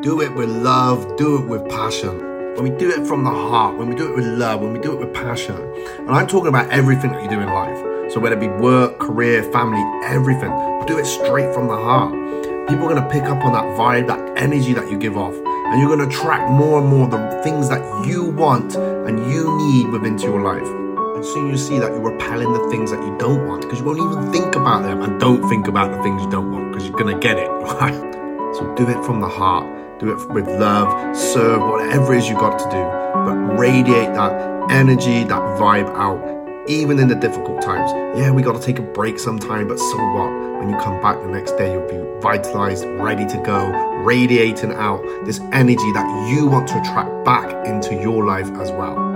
Do it with love, do it with passion. When we do it from the heart, when we do it with love, when we do it with passion. And I'm talking about everything that you do in life. So whether it be work, career, family, everything, do it straight from the heart. People are to pick up on that vibe, that energy that you give off. And you're to attract more and more the things that you want and you need within your life. And soon you see that you're repelling the things that you don't want because you won't even think about them and don't think about the things you don't want because you're to get it, right? So do it from the heart do it with love, serve, whatever it is you've got to do, but radiate that energy, that vibe out, even in the difficult times. Yeah, we got to take a break sometime, but so what? When you come back the next day, you'll be vitalized, ready to go, radiating out this energy that you want to attract back into your life as well.